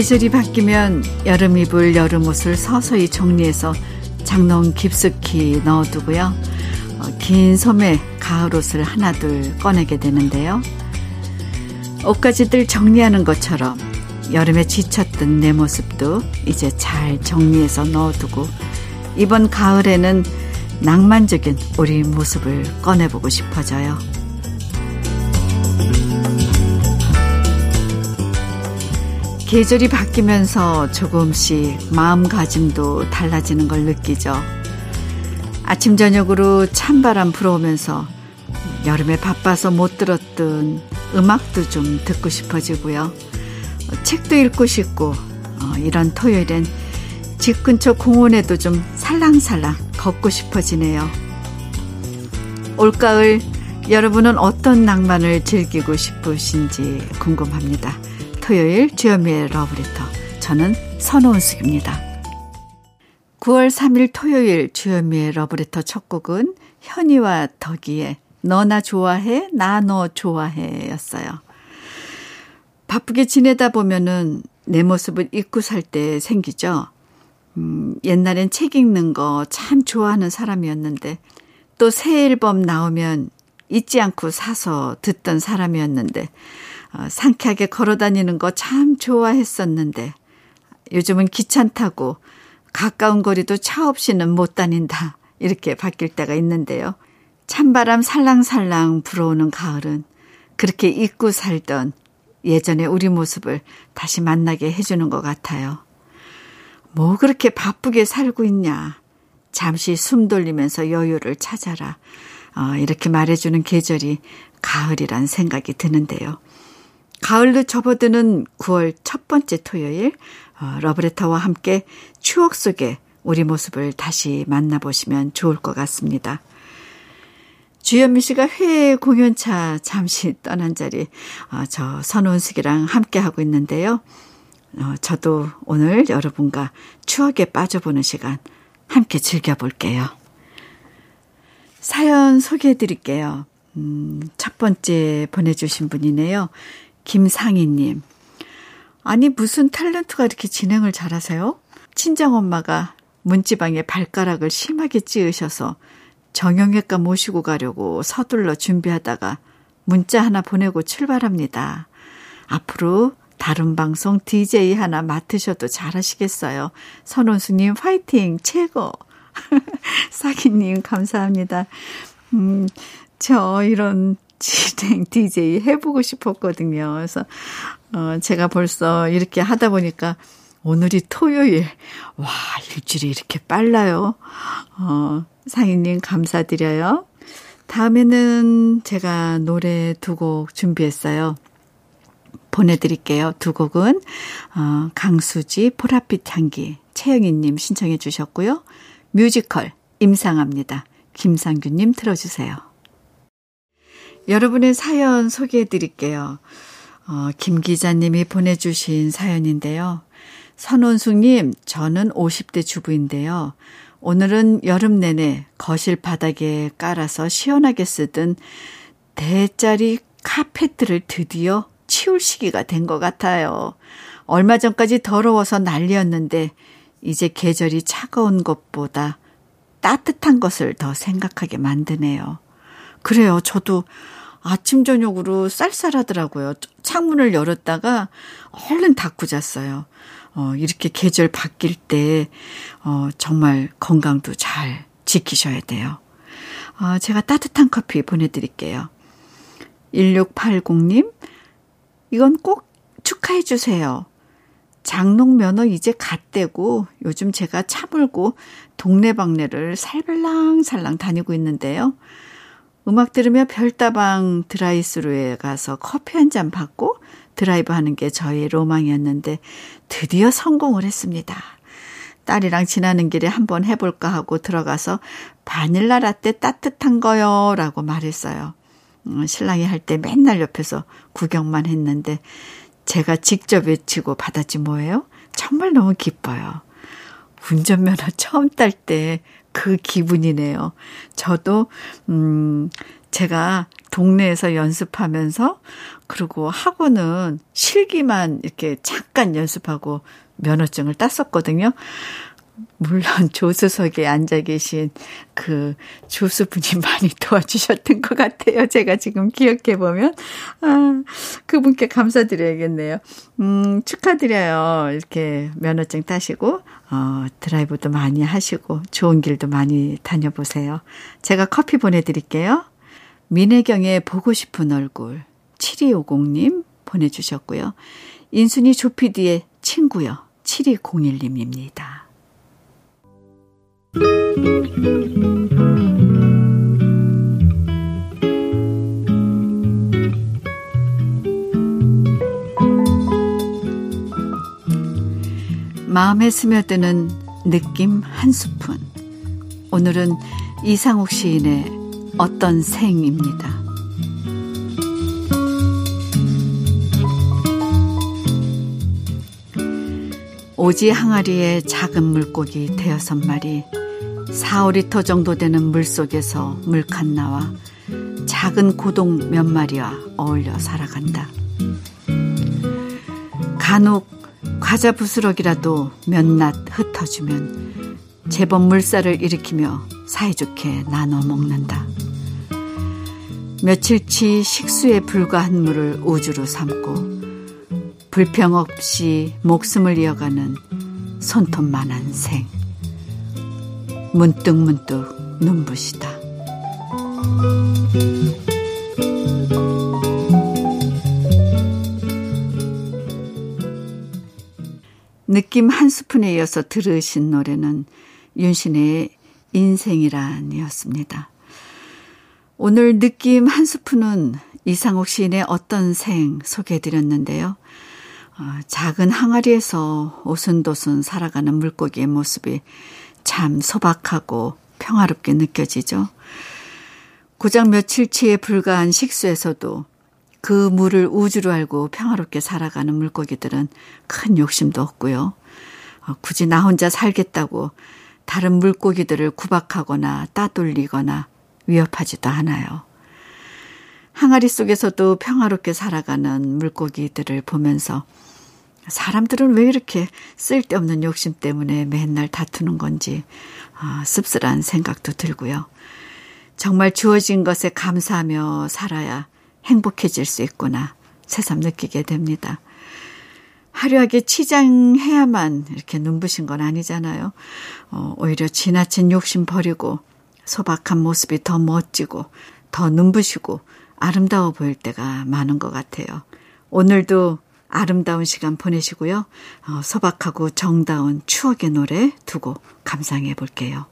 계절이 바뀌면 여름 입을 여름 옷을 서서히 정리해서 장롱 깊숙이 넣어두고요. 어, 긴 소매 가을 옷을 하나둘 꺼내게 되는데요. 옷가지들 정리하는 것처럼 여름에 지쳤던 내 모습도 이제 잘 정리해서 넣어두고 이번 가을에는 낭만적인 우리 모습을 꺼내보고 싶어져요. 계절이 바뀌면서 조금씩 마음가짐도 달라지는 걸 느끼죠. 아침 저녁으로 찬바람 불어오면서 여름에 바빠서 못 들었던 음악도 좀 듣고 싶어지고요. 책도 읽고 싶고 어, 이런 토요일엔 집 근처 공원에도 좀 살랑살랑 걷고 싶어지네요. 올가을 여러분은 어떤 낭만을 즐기고 싶으신지 궁금합니다. 토요일 주현미의 러브레터. 저는 선호은숙입니다. 9월 3일 토요일 주현미의 러브레터 첫 곡은 현이와 덕이의 너나 좋아해, 나 너 좋아해 였어요. 바쁘게 지내다 보면은 내 모습을 잊고 살 때 생기죠. 음, 옛날엔 책 읽는 거 참 좋아하는 사람이었는데 또 새 앨범 나오면 잊지 않고 사서 듣던 사람이었는데 어, 상쾌하게 걸어 다니는 거 참 좋아했었는데 요즘은 귀찮다고 가까운 거리도 차 없이는 못 다닌다. 이렇게 바뀔 때가 있는데요. 찬바람 살랑살랑 불어오는 가을은 그렇게 잊고 살던 예전의 우리 모습을 다시 만나게 해주는 것 같아요. 뭐 그렇게 바쁘게 살고 있냐. 잠시 숨 돌리면서 여유를 찾아라. 어, 이렇게 말해주는 계절이 가을이란 생각이 드는데요. 가을로 접어드는 9월 첫 번째 토요일 어, 러브레터와 함께 추억 속에 우리 모습을 다시 만나보시면 좋을 것 같습니다. 주현미 씨가 회의 공연차 잠시 떠난 자리 어, 저 선원숙이랑 함께 하고 있는데요. 어, 저도 오늘 여러분과 추억에 빠져보는 시간 함께 즐겨볼게요. 사연 소개해 드릴게요. 음, 첫 번째 보내주신 분이네요. 김상희님. 아니, 무슨 탤런트가 이렇게 진행을 잘하세요? 친정엄마가 문지방에 발가락을 심하게 찌으셔서 정형외과 모시고 가려고 서둘러 준비하다가 문자 하나 보내고 출발합니다. 앞으로 다른 방송 DJ 하나 맡으셔도 잘하시겠어요. 선원수님 화이팅 최고. 사기님 감사합니다. 음, 저 이런 진행 DJ 해보고 싶었거든요. 그래서 어, 제가 벌써 이렇게 하다 보니까 오늘이 토요일. 와, 일주일이 이렇게 빨라요. 어, 상인님 감사드려요. 다음에는 제가 노래 두 곡 준비했어요. 보내드릴게요. 두 곡은 어, 강수지 보랏빛 향기 최영희님 신청해 주셨고요. 뮤지컬 임상합니다. 김상규님 틀어주세요. 여러분의 사연 소개해 드릴게요. 어, 김 기자님이 보내주신 사연인데요. 선원숙님, 저는 50대 주부인데요. 오늘은 여름 내내 거실 바닥에 깔아서 시원하게 쓰던 대짜리 카페트를 드디어 치울 시기가 된 것 같아요. 얼마 전까지 더러워서 난리였는데 이제 계절이 차가운 것보다 따뜻한 것을 더 생각하게 만드네요. 그래요. 저도 아침 저녁으로 쌀쌀하더라고요. 창문을 열었다가 얼른 닫고 잤어요. 어, 이렇게 계절 바뀔 때, 어, 정말 건강도 잘 지키셔야 돼요. 어, 제가 따뜻한 커피 보내드릴게요. 1680님, 이건 꼭 축하해 주세요. 장롱 면허 이제 갓대고 요즘 제가 차 몰고 동네방네를 살랑살랑 다니고 있는데요. 음악 들으며 별다방 드라이스루에 가서 커피 한 잔 받고 드라이브 하는 게 저의 로망이었는데 드디어 성공을 했습니다. 딸이랑 지나는 길에 한번 해볼까 하고 들어가서 바닐라 라떼 따뜻한 거요 라고 말했어요. 음, 신랑이 할 때 맨날 옆에서 구경만 했는데 제가 직접 외치고 받았지 뭐예요? 정말 너무 기뻐요. 운전면허 처음 딸 때 그 기분이네요. 저도, 음, 제가 동네에서 연습하면서 그리고 학원은 실기만 이렇게 잠깐 연습하고 면허증을 땄었거든요. 물론 조수석에 앉아 계신 그 조수분이 많이 도와주셨던 것 같아요. 제가 지금 기억해 보면. 아, 그분께 감사드려야겠네요. 음, 축하드려요. 이렇게 면허증 따시고, 어, 드라이브도 많이 하시고, 좋은 길도 많이 다녀보세요. 제가 커피 보내드릴게요. 민혜경의 보고 싶은 얼굴, 7250님 보내주셨고요. 인순이 조피디의 친구요, 7201님입니다. 마음에 스며드는 느낌 한 스푼. 오늘은 이상욱 시인의 어떤 생입니다. 오지 항아리에 작은 물고기 대여섯 마리 4, 5리터 정도 되는 물 속에서 물칸 나와 작은 고동 몇 마리와 어울려 살아간다. 간혹 과자 부스럭이라도 몇 낫 흩어주면 제법 물살을 일으키며 사이좋게 나눠 먹는다. 며칠치 식수에 불과한 물을 우주로 삼고 불평 없이 목숨을 이어가는 손톱만한 생. 문득 문득 눈부시다. 느낌 한 스푼에 이어서 들으신 노래는 윤신의 인생이란이었습니다. 오늘 느낌 한 스푼은 이상옥 시인의 어떤 생 소개해드렸는데요. 어, 작은 항아리에서 오순도순 살아가는 물고기의 모습이 참 소박하고 평화롭게 느껴지죠. 고작 며칠치에 불과한 식수에서도 그 물을 우주로 알고 평화롭게 살아가는 물고기들은 큰 욕심도 없고요. 어, 굳이 나 혼자 살겠다고 다른 물고기들을 구박하거나 따돌리거나 위협하지도 않아요. 항아리 속에서도 평화롭게 살아가는 물고기들을 보면서 사람들은 왜 이렇게 쓸데없는 욕심 때문에 맨날 다투는 건지 아, 씁쓸한 생각도 들고요. 정말 주어진 것에 감사하며 살아야 행복해질 수 있구나 새삼 느끼게 됩니다. 화려하게 치장해야만 이렇게 눈부신 건 아니잖아요. 어, 오히려 지나친 욕심 버리고 소박한 모습이 더 멋지고 더 눈부시고 아름다워 보일 때가 많은 것 같아요. 오늘도 아름다운 시간 보내시고요. 어, 소박하고 정다운 추억의 노래 두고 감상해 볼게요.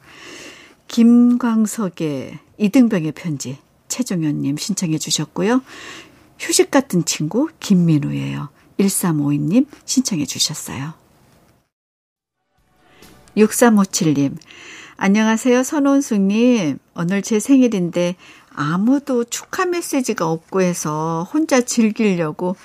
김광석의 이등병의 편지 최종현님 신청해 주셨고요. 휴식 같은 친구 김민우예요. 1352님 신청해 주셨어요. 6357님 안녕하세요 선원숙님 오늘 제 생일인데 아무도 축하 메시지가 없고 해서 혼자 즐기려고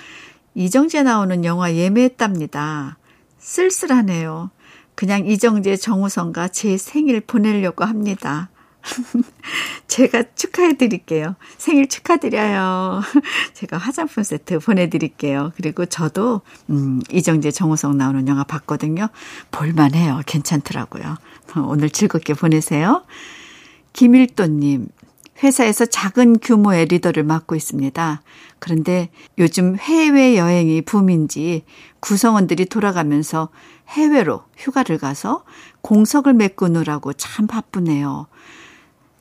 이정재 나오는 영화 예매했답니다. 쓸쓸하네요. 그냥 이정재 정우성과 제 생일 보내려고 합니다. 제가 축하해 드릴게요. 생일 축하드려요. 제가 화장품 세트 보내드릴게요. 그리고 저도, 음, 이정재 정우성 나오는 영화 봤거든요. 볼만해요. 괜찮더라고요. 오늘 즐겁게 보내세요. 김일도님, 회사에서 작은 규모의 리더를 맡고 있습니다. 그런데 요즘 해외 여행이 붐인지 구성원들이 돌아가면서 해외로 휴가를 가서 공석을 메꾸느라고 참 바쁘네요.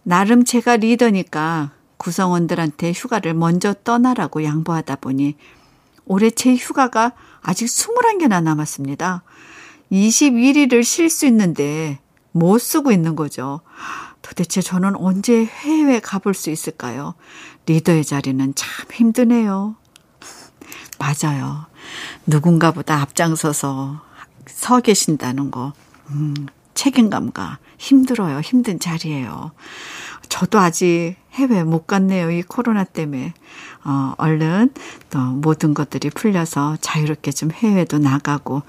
나름 제가 리더니까 구성원들한테 휴가를 먼저 떠나라고 양보하다 보니 올해 제 휴가가 아직 21개나 남았습니다. 21일을 쉴 수 있는데 못 쓰고 있는 거죠. 도대체 저는 언제 해외 가볼 수 있을까요? 리더의 자리는 참 힘드네요. 맞아요. 누군가보다 앞장서서 서 계신다는 거, 음, 책임감과 힘들어요. 힘든 자리예요. 저도 아직 해외 못 갔네요. 이 코로나 때문에. 어, 얼른 또 모든 것들이 풀려서 자유롭게 좀 해외도 나가고,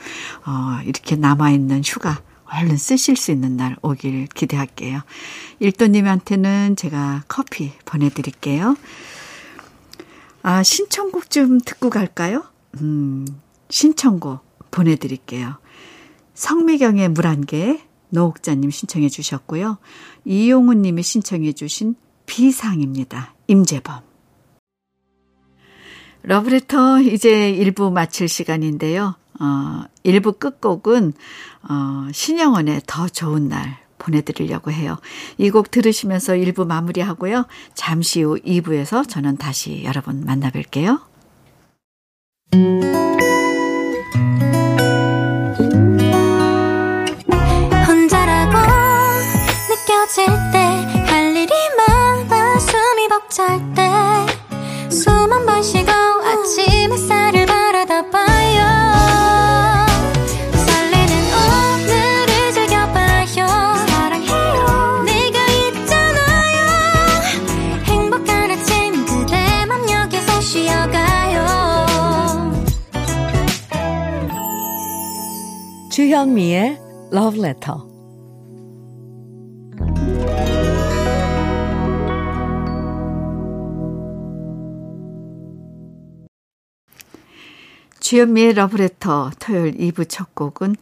어, 이렇게 남아있는 휴가 얼른 쓰실 수 있는 날 오길 기대할게요. 일도님한테는 제가 커피 보내드릴게요. 아, 신청곡 좀 듣고 갈까요? 음, 신청곡 보내드릴게요. 성미경의 물한 개, 노옥자님 신청해 주셨고요. 이용훈 님이 신청해 주신 비상입니다. 임재범. 러브레터 이제 1부 마칠 시간인데요. 어, 1부 끝곡은 어, 신영원의 더 좋은 날 보내드리려고 해요. 이 곡 들으시면서 1부 마무리하고요. 잠시 후 2부에서 저는 다시 여러분 만나 뵐게요. 혼자라고 느껴질 때 할 일이 많아 숨이 벅찰 때 주현미의 Love Letter. 주현미의 러브레터 토요일 2부 첫 곡은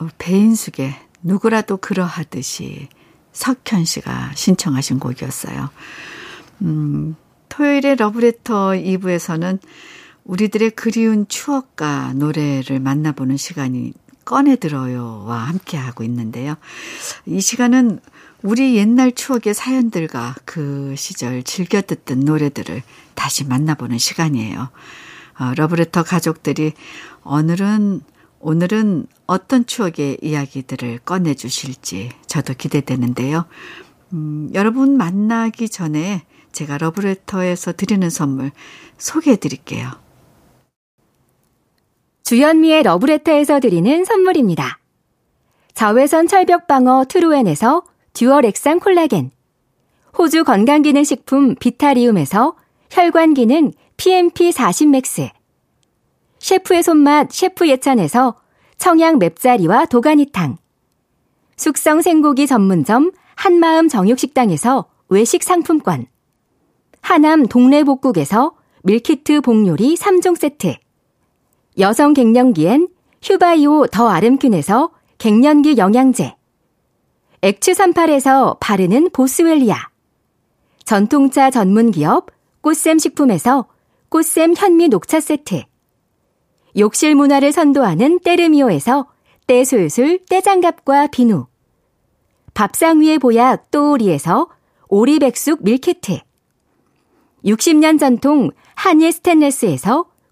어, 배인숙의 누구라도 그러하듯이 석현 씨가 신청하신 곡이었어요. 음, 토요일의 러브레터 2부에서는 우리들의 그리운 추억과 노래를 만나보는 시간이 꺼내 들어요와 함께 하고 있는데요. 이 시간은 우리 옛날 추억의 사연들과 그 시절 즐겨 듣던 노래들을 다시 만나보는 시간이에요. 어, 러브레터 가족들이 오늘은 오늘은 어떤 추억의 이야기들을 꺼내 주실지 저도 기대되는데요. 음, 여러분 만나기 전에 제가 러브레터에서 드리는 선물 소개해 드릴게요. 주현미의 러브레터에서 드리는 선물입니다. 자외선 철벽 방어 트루엔에서 듀얼 액상 콜라겐 호주 건강기능식품 비타리움에서 혈관기능 PMP40 맥스 셰프의 손맛 셰프 예찬에서 청양 맵자리와 도가니탕 숙성 생고기 전문점 한마음 정육식당에서 외식 상품권 하남 동래복국에서 밀키트 복요리 3종 세트 여성 갱년기엔 휴바이오 더 아름퀸에서 갱년기 영양제. 액추 38에서 바르는 보스웰리아. 전통차 전문기업 꽃샘 식품에서 꽃샘 현미 녹차 세트. 욕실 문화를 선도하는 때르미오에서 때술술 때장갑과 비누. 밥상 위의 보약 또오리에서 오리백숙 밀키트. 60년 전통 한일 스텐레스에서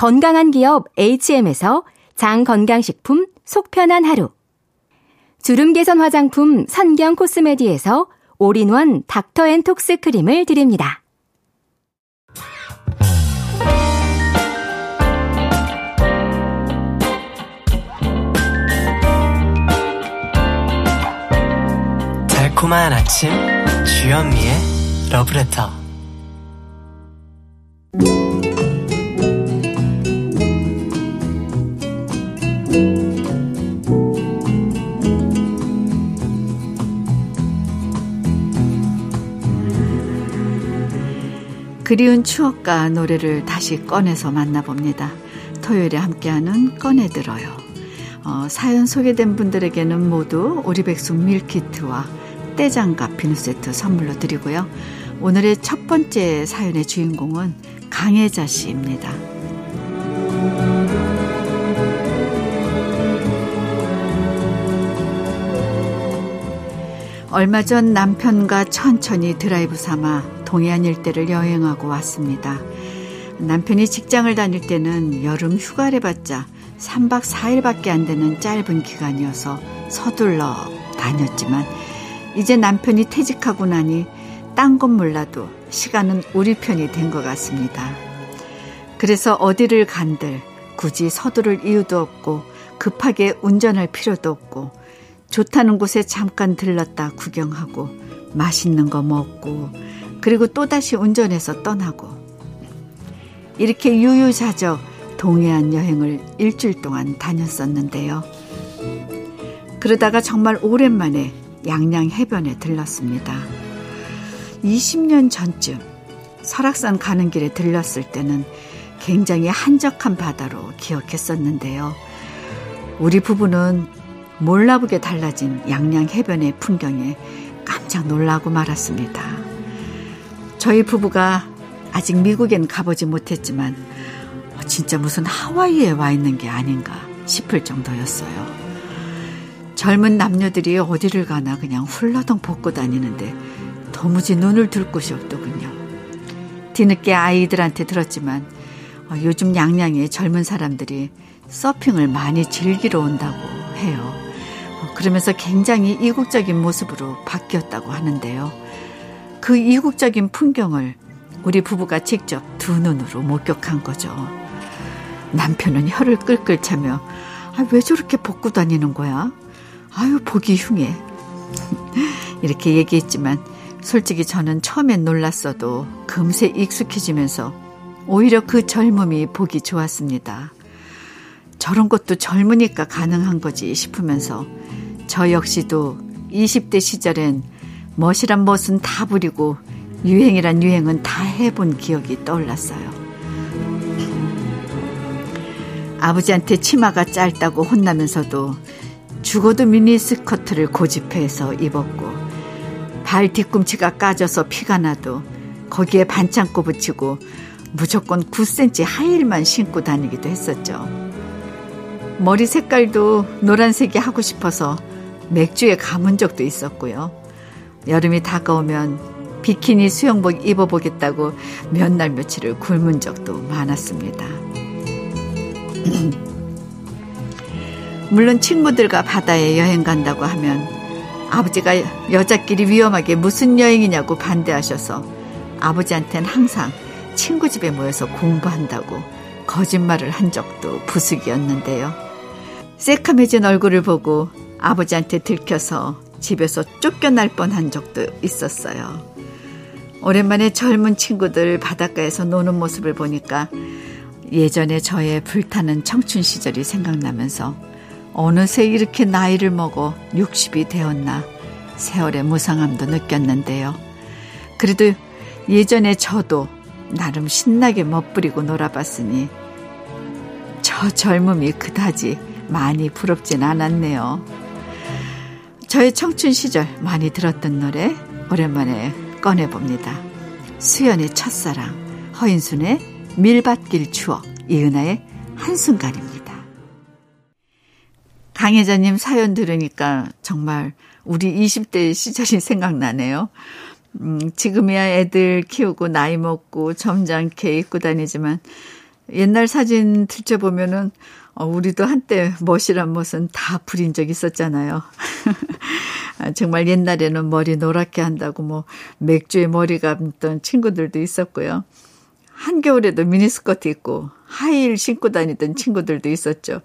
건강한 기업 HM에서 장건강식품 속편한 하루. 주름 개선 화장품 선경 코스메디에서 올인원 닥터 앤 톡스 크림을 드립니다. 달콤한 아침 주현미의 러브레터 그리운 추억과 노래를 다시 꺼내서 만나봅니다. 토요일에 함께하는 꺼내들어요. 어, 사연 소개된 분들에게는 모두 오리백숙 밀키트와 떼장갑 비누 세트 선물로 드리고요. 오늘의 첫 번째 사연의 주인공은 강혜자 씨입니다. 얼마 전 남편과 천천히 드라이브 삼아 동해안 일대를 여행하고 왔습니다. 남편이 직장을 다닐 때는 여름 휴가를 받자 3박 4일밖에 안 되는 짧은 기간이어서 서둘러 다녔지만 이제 남편이 퇴직하고 나니 딴 건 몰라도 시간은 우리 편이 된 것 같습니다. 그래서 어디를 간들 굳이 서두를 이유도 없고 급하게 운전할 필요도 없고 좋다는 곳에 잠깐 들렀다 구경하고 맛있는 거 먹고 그리고 또다시 운전해서 떠나고 이렇게 유유자적 동해안 여행을 일주일 동안 다녔었는데요. 그러다가 정말 오랜만에 양양 해변에 들렀습니다. 20년 전쯤 설악산 가는 길에 들렀을 때는 굉장히 한적한 바다로 기억했었는데요. 우리 부부는 몰라보게 달라진 양양 해변의 풍경에 깜짝 놀라고 말았습니다. 저희 부부가 아직 미국엔 가보지 못했지만 어, 진짜 무슨 하와이에 와 있는 게 아닌가 싶을 정도였어요. 젊은 남녀들이 어디를 가나 그냥 훌러덩 벗고 다니는데 도무지 눈을 둘 곳이 없더군요. 뒤늦게 아이들한테 들었지만 어, 요즘 양양에 젊은 사람들이 서핑을 많이 즐기러 온다고 해요. 어, 그러면서 굉장히 이국적인 모습으로 바뀌었다고 하는데요. 그 이국적인 풍경을 우리 부부가 직접 두 눈으로 목격한 거죠. 남편은 혀를 끌끌 차며 아, 왜 저렇게 벗고 다니는 거야? 아유, 보기 흉해. 이렇게 얘기했지만 솔직히 저는 처음엔 놀랐어도 금세 익숙해지면서 오히려 그 젊음이 보기 좋았습니다. 저런 것도 젊으니까 가능한 거지 싶으면서 저 역시도 20대 시절엔 멋이란 멋은 다 부리고 유행이란 유행은 다 해본 기억이 떠올랐어요. 아버지한테 치마가 짧다고 혼나면서도 죽어도 미니스커트를 고집해서 입었고 발 뒤꿈치가 까져서 피가 나도 거기에 반창고 붙이고 무조건 9cm 하일만 신고 다니기도 했었죠. 머리 색깔도 노란색이 하고 싶어서 맥주에 감은 적도 있었고요. 여름이 다가오면 비키니 수영복 입어보겠다고 몇 날 며칠을 굶은 적도 많았습니다. 물론 친구들과 바다에 여행 간다고 하면 아버지가 여자끼리 위험하게 무슨 여행이냐고 반대하셔서 아버지한테는 항상 친구 집에 모여서 공부한다고 거짓말을 한 적도 부숙이었는데요. 새카매진 얼굴을 보고 아버지한테 들켜서 집에서 쫓겨날 뻔한 적도 있었어요. 오랜만에 젊은 친구들 바닷가에서 노는 모습을 보니까 예전에 저의 불타는 청춘 시절이 생각나면서 어느새 이렇게 나이를 먹어 60이 되었나 세월의 무상함도 느꼈는데요. 그래도 예전에 저도 나름 신나게 멋부리고 놀아봤으니 저 젊음이 그다지 많이 부럽진 않았네요. 저의 청춘 시절 많이 들었던 노래 오랜만에 꺼내봅니다. 수연의 첫사랑, 허인순의 밀밭길 추억, 이은하의 한순간입니다. 강혜자님 사연 들으니까 정말 우리 20대 시절이 생각나네요. 음, 지금이야 애들 키우고 나이 먹고 점잖게 입고 다니지만 옛날 사진 들춰보면은 어, 우리도 한때 멋이란 멋은 다 부린 적 있었잖아요. 아, 정말 옛날에는 머리 노랗게 한다고 뭐 맥주에 머리 감던 친구들도 있었고요. 한겨울에도 미니스커트 입고 하이힐 신고 다니던 친구들도 있었죠.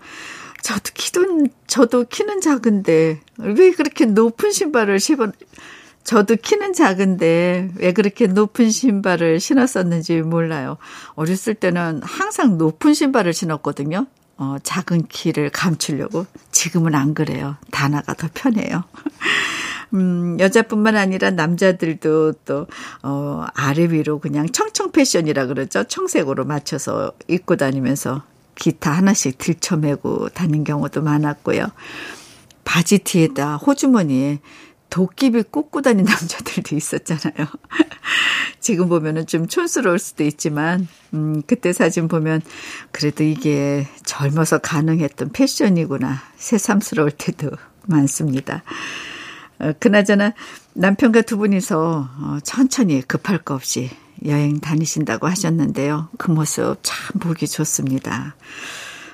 저도 키도, 저도 키는 작은데 왜 그렇게 높은 신발을 신어, 저도 키는 작은데 왜 그렇게 높은 신발을 신었었는지 몰라요. 어렸을 때는 항상 높은 신발을 신었거든요. 어, 작은 키를 감추려고. 지금은 안 그래요. 단아가 더 편해요. 음, 여자뿐만 아니라 남자들도 또, 어, 아래 위로 그냥 청청 패션이라 그러죠. 청색으로 맞춰서 입고 다니면서 기타 하나씩 들쳐매고 다닌 경우도 많았고요. 바지 뒤에다 호주머니에 도끼비 꽂고 다닌 남자들도 있었잖아요. 지금 보면은 좀 촌스러울 수도 있지만, 음, 그때 사진 보면 그래도 이게 젊어서 가능했던 패션이구나. 새삼스러울 때도 많습니다. 어, 그나저나 남편과 두 분이서 어, 천천히 급할 거 없이 여행 다니신다고 하셨는데요. 그 모습 참 보기 좋습니다.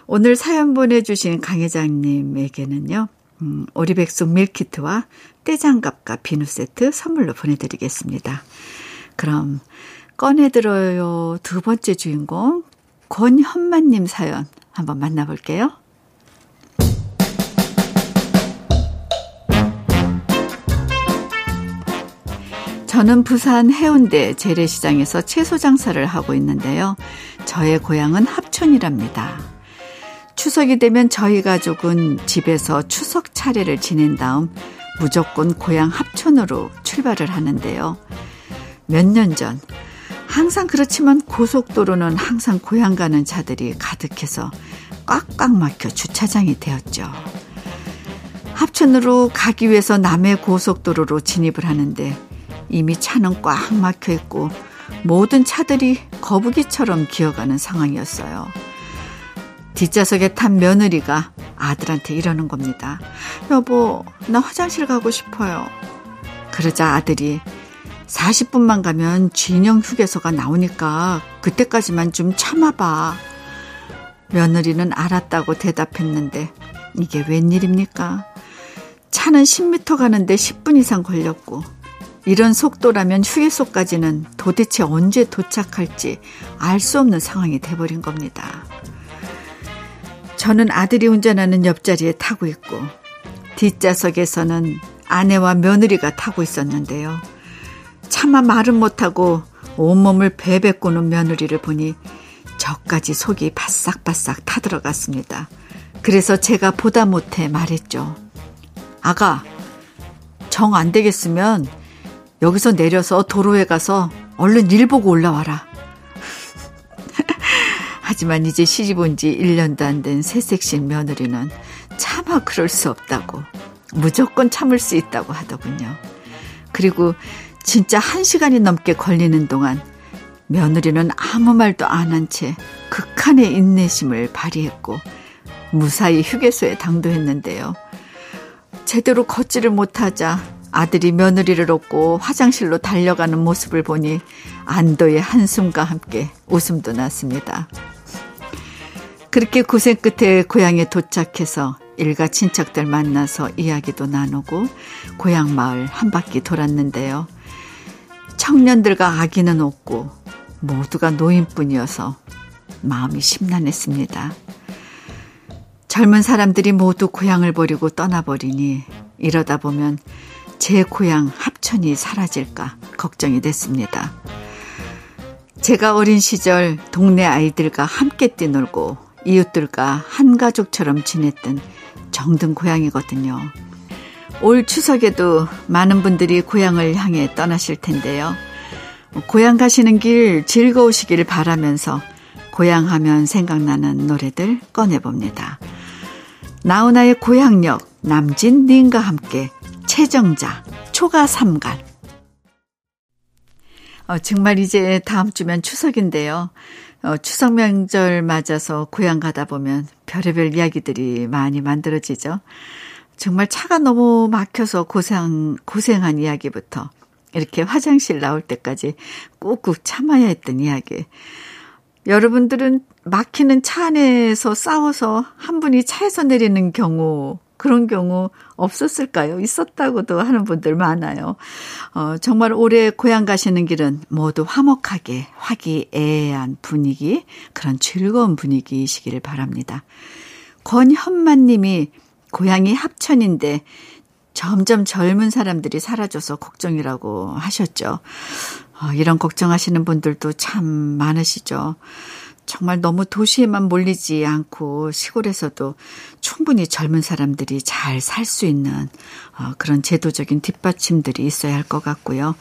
오늘 사연 보내주신 강 회장님에게는요, 음, 오리백숙 밀키트와 떼장갑과 비누 세트 선물로 보내드리겠습니다. 그럼 꺼내들어요 두 번째 주인공 권현만님 사연 한번 만나볼게요. 저는 부산 해운대 재래시장에서 채소 장사를 하고 있는데요. 저의 고향은 합천이랍니다. 추석이 되면 저희 가족은 집에서 추석 차례를 지낸 다음 무조건 고향 합천으로 출발을 하는데요. 몇 년 전, 항상 그렇지만 고속도로는 항상 고향 가는 차들이 가득해서 꽉꽉 막혀 주차장이 되었죠. 합천으로 가기 위해서 남해 고속도로로 진입을 하는데 이미 차는 꽉 막혀 있고 모든 차들이 거북이처럼 기어가는 상황이었어요. 뒷좌석에 탄 며느리가 아들한테 이러는 겁니다. 여보, 나 화장실 가고 싶어요. 그러자 아들이 40분만 가면 진영 휴게소가 나오니까 그때까지만 좀 참아봐. 며느리는 알았다고 대답했는데 이게 웬일입니까? 차는 10m 가는데 10분 이상 걸렸고 이런 속도라면 휴게소까지는 도대체 언제 도착할지 알 수 없는 상황이 돼버린 겁니다. 저는 아들이 운전하는 옆자리에 타고 있고 뒷좌석에서는 아내와 며느리가 타고 있었는데요. 차마 말은 못하고 온몸을 베베꼬는 며느리를 보니 저까지 속이 바싹바싹 타들어갔습니다. 그래서 제가 보다 못해 말했죠. 아가, 정 안 되겠으면 여기서 내려서 도로에 가서 얼른 일 보고 올라와라. 하지만 이제 시집 온 지 1년도 안 된 새색신 며느리는 차마 그럴 수 없다고 무조건 참을 수 있다고 하더군요. 그리고 진짜 한 시간이 넘게 걸리는 동안 며느리는 아무 말도 안 한 채 극한의 인내심을 발휘했고 무사히 휴게소에 당도했는데요. 제대로 걷지를 못하자 아들이 며느리를 얻고 화장실로 달려가는 모습을 보니 안도의 한숨과 함께 웃음도 났습니다. 그렇게 고생 끝에 고향에 도착해서 일가 친척들 만나서 이야기도 나누고 고향 마을 한 바퀴 돌았는데요. 청년들과 아기는 없고 모두가 노인뿐이어서 마음이 심란했습니다. 젊은 사람들이 모두 고향을 버리고 떠나버리니 이러다 보면 제 고향 합천이 사라질까 걱정이 됐습니다. 제가 어린 시절 동네 아이들과 함께 뛰놀고 이웃들과 한 가족처럼 지냈던 정든 고향이거든요. 올 추석에도 많은 분들이 고향을 향해 떠나실 텐데요. 고향 가시는 길 즐거우시길 바라면서 고향 하면 생각나는 노래들 꺼내봅니다. 나훈아의 고향역 남진 님과 함께 최정자, 초가 삼간. 어, 정말 이제 다음 주면 추석인데요. 어, 추석 명절 맞아서 고향 가다 보면 별의별 이야기들이 많이 만들어지죠. 정말 차가 너무 막혀서 고생, 고생한 이야기부터 이렇게 화장실 나올 때까지 꾹꾹 참아야 했던 이야기. 여러분들은 막히는 차 안에서 싸워서 한 분이 차에서 내리는 경우 그런 경우 없었을까요? 있었다고도 하는 분들 많아요. 어, 정말 올해 고향 가시는 길은 모두 화목하게 화기애애한 분위기, 그런 즐거운 분위기이시기를 바랍니다. 권현만 님이 고향이 합천인데 점점 젊은 사람들이 사라져서 걱정이라고 하셨죠. 어, 이런 걱정하시는 분들도 참 많으시죠. 정말 너무 도시에만 몰리지 않고 시골에서도 충분히 젊은 사람들이 잘 살 수 있는 어, 그런 제도적인 뒷받침들이 있어야 할 것 같고요.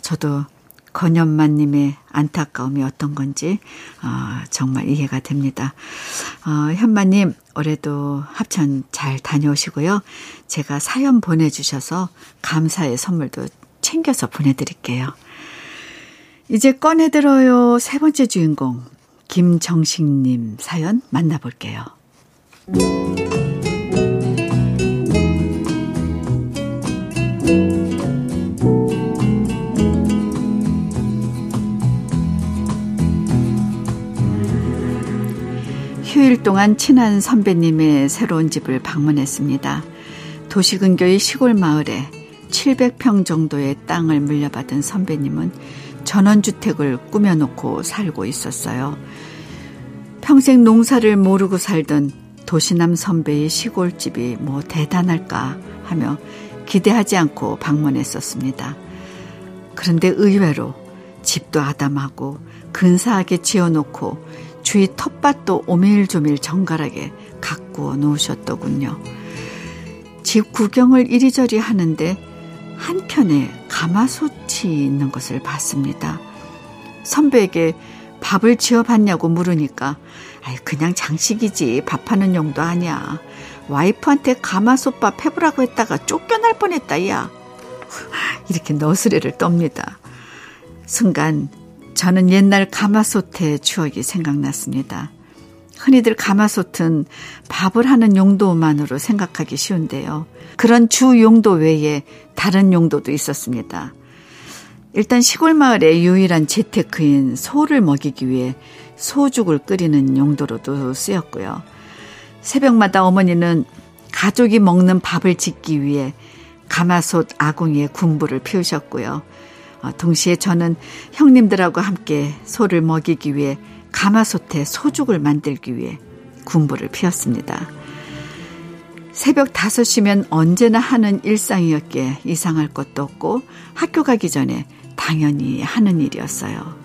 저도 건현만님의 안타까움이 어떤 건지 어, 정말 이해가 됩니다. 어, 현마님 올해도 합천 잘 다녀오시고요. 제가 사연 보내주셔서 감사의 선물도 챙겨서 보내드릴게요. 이제 꺼내들어요 세 번째 주인공 김정식님 사연 만나볼게요. 휴일 동안 친한 선배님의 새로운 집을 방문했습니다. 도시 근교의 시골 마을에 700평 정도의 땅을 물려받은 선배님은 전원주택을 꾸며놓고 살고 있었어요. 평생 농사를 모르고 살던 도시남 선배의 시골집이 뭐 대단할까 하며 기대하지 않고 방문했었습니다. 그런데 의외로 집도 아담하고 근사하게 지어놓고 주위 텃밭도 오밀조밀 정갈하게 가꾸어 놓으셨더군요. 집 구경을 이리저리 하는데 한편에 가마솥이 있는 것을 봤습니다. 선배에게 밥을 지어봤냐고 물으니까 아이 그냥 장식이지 밥하는 용도 아니야. 와이프한테 가마솥밥 해보라고 했다가 쫓겨날 뻔했다 야. 이렇게 너스레를 떱니다. 순간 저는 옛날 가마솥의 추억이 생각났습니다. 흔히들 가마솥은 밥을 하는 용도만으로 생각하기 쉬운데요. 그런 주 용도 외에 다른 용도도 있었습니다. 일단 시골 마을의 유일한 재테크인 소를 먹이기 위해 소죽을 끓이는 용도로도 쓰였고요. 새벽마다 어머니는 가족이 먹는 밥을 짓기 위해 가마솥 아궁이에 군부를 피우셨고요. 어, 동시에 저는 형님들하고 함께 소를 먹이기 위해 가마솥에 소죽을 만들기 위해 군부를 피웠습니다. 새벽 5시면 언제나 하는 일상이었기에 이상할 것도 없고 학교 가기 전에 당연히 하는 일이었어요.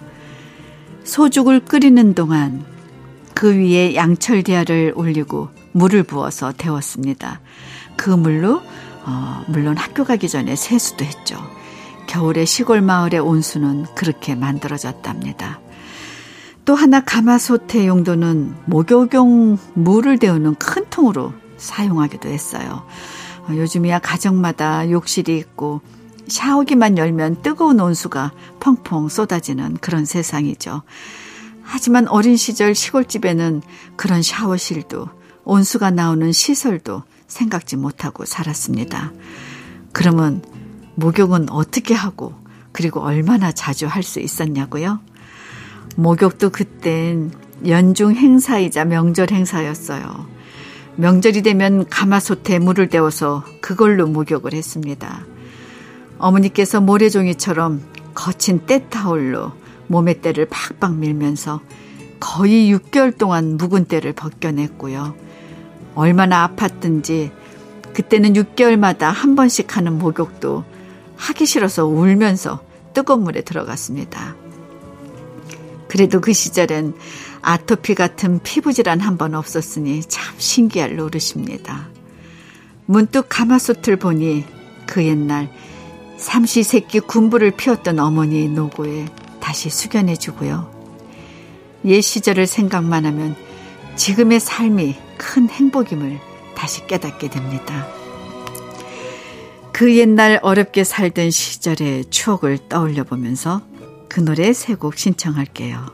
소죽을 끓이는 동안 그 위에 양철대야를 올리고 물을 부어서 데웠습니다. 그 물로 어, 물론 학교 가기 전에 세수도 했죠. 겨울의 시골 마을의 온수는 그렇게 만들어졌답니다. 또 하나 가마솥의 용도는 목욕용 물을 데우는 큰 통으로 사용하기도 했어요. 어, 요즘이야 가정마다 욕실이 있고 샤워기만 열면 뜨거운 온수가 펑펑 쏟아지는 그런 세상이죠. 하지만 어린 시절 시골집에는 그런 샤워실도 온수가 나오는 시설도 생각지 못하고 살았습니다. 그러면 목욕은 어떻게 하고 그리고 얼마나 자주 할 수 있었냐고요? 목욕도 그땐 연중 행사이자 명절 행사였어요. 명절이 되면 가마솥에 물을 데워서 그걸로 목욕을 했습니다. 어머니께서 모래종이처럼 거친 때타올로 몸의 때를 팍팍 밀면서 거의 6개월 동안 묵은 때를 벗겨냈고요. 얼마나 아팠든지 그때는 6개월마다 한 번씩 하는 목욕도 하기 싫어서 울면서 뜨거운 물에 들어갔습니다. 그래도 그 시절엔 아토피 같은 피부질환 한 번 없었으니 참 신기할 노릇입니다. 문득 가마솥을 보니 그 옛날 삼시세끼 군부를 피웠던 어머니의 노고에 다시 숙연해주고요. 옛 시절을 생각만 하면 지금의 삶이 큰 행복임을 다시 깨닫게 됩니다. 그 옛날 어렵게 살던 시절의 추억을 떠올려 보면서 그 노래 세 곡 신청할게요.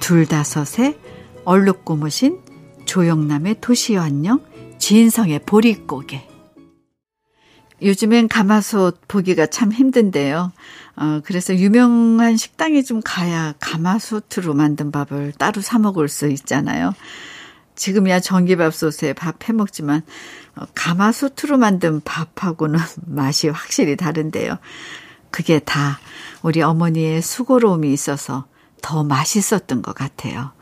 둘다섯의 얼룩 고무신, 조영남의 도시여 안녕, 진성의 보릿고개. 요즘엔 가마솥 보기가 참 힘든데요. 어, 그래서 유명한 식당에 좀 가야 가마솥으로 만든 밥을 따로 사 먹을 수 있잖아요. 지금이야 전기밥솥에 밥 해 먹지만 어, 가마솥으로 만든 밥하고는 맛이 확실히 다른데요. 그게 다 우리 어머니의 수고로움이 있어서 더 맛있었던 것 같아요.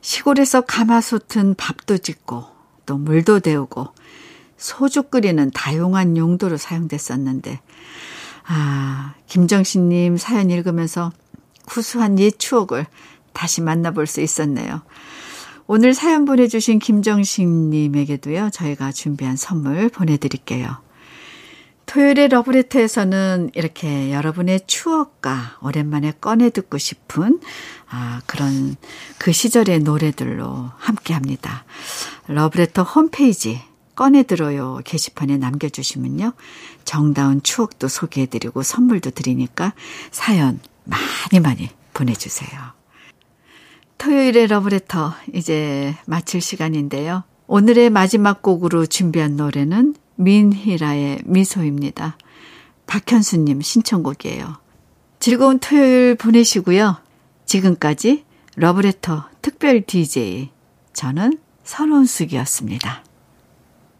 시골에서 가마솥은 밥도 짓고 또 물도 데우고 소주 끓이는 다용한 용도로 사용됐었는데, 아, 김정신 님 사연 읽으면서 구수한 옛 추억을 다시 만나볼 수 있었네요. 오늘 사연 보내주신 김정식 님에게도요, 저희가 준비한 선물 보내드릴게요. 토요일의 러브레터에서는 이렇게 여러분의 추억과 오랜만에 꺼내 듣고 싶은 아, 그런 그 시절의 노래들로 함께 합니다. 러브레터 홈페이지 꺼내 들어요 게시판에 남겨주시면요. 정다운 추억도 소개해드리고 선물도 드리니까 사연 많이 많이 보내주세요. 토요일의 러브레터 이제 마칠 시간인데요. 오늘의 마지막 곡으로 준비한 노래는 민희라의 미소입니다. 박현수님 신청곡이에요. 즐거운 토요일 보내시고요. 지금까지 러브레터 특별 DJ 저는 선원숙이었습니다.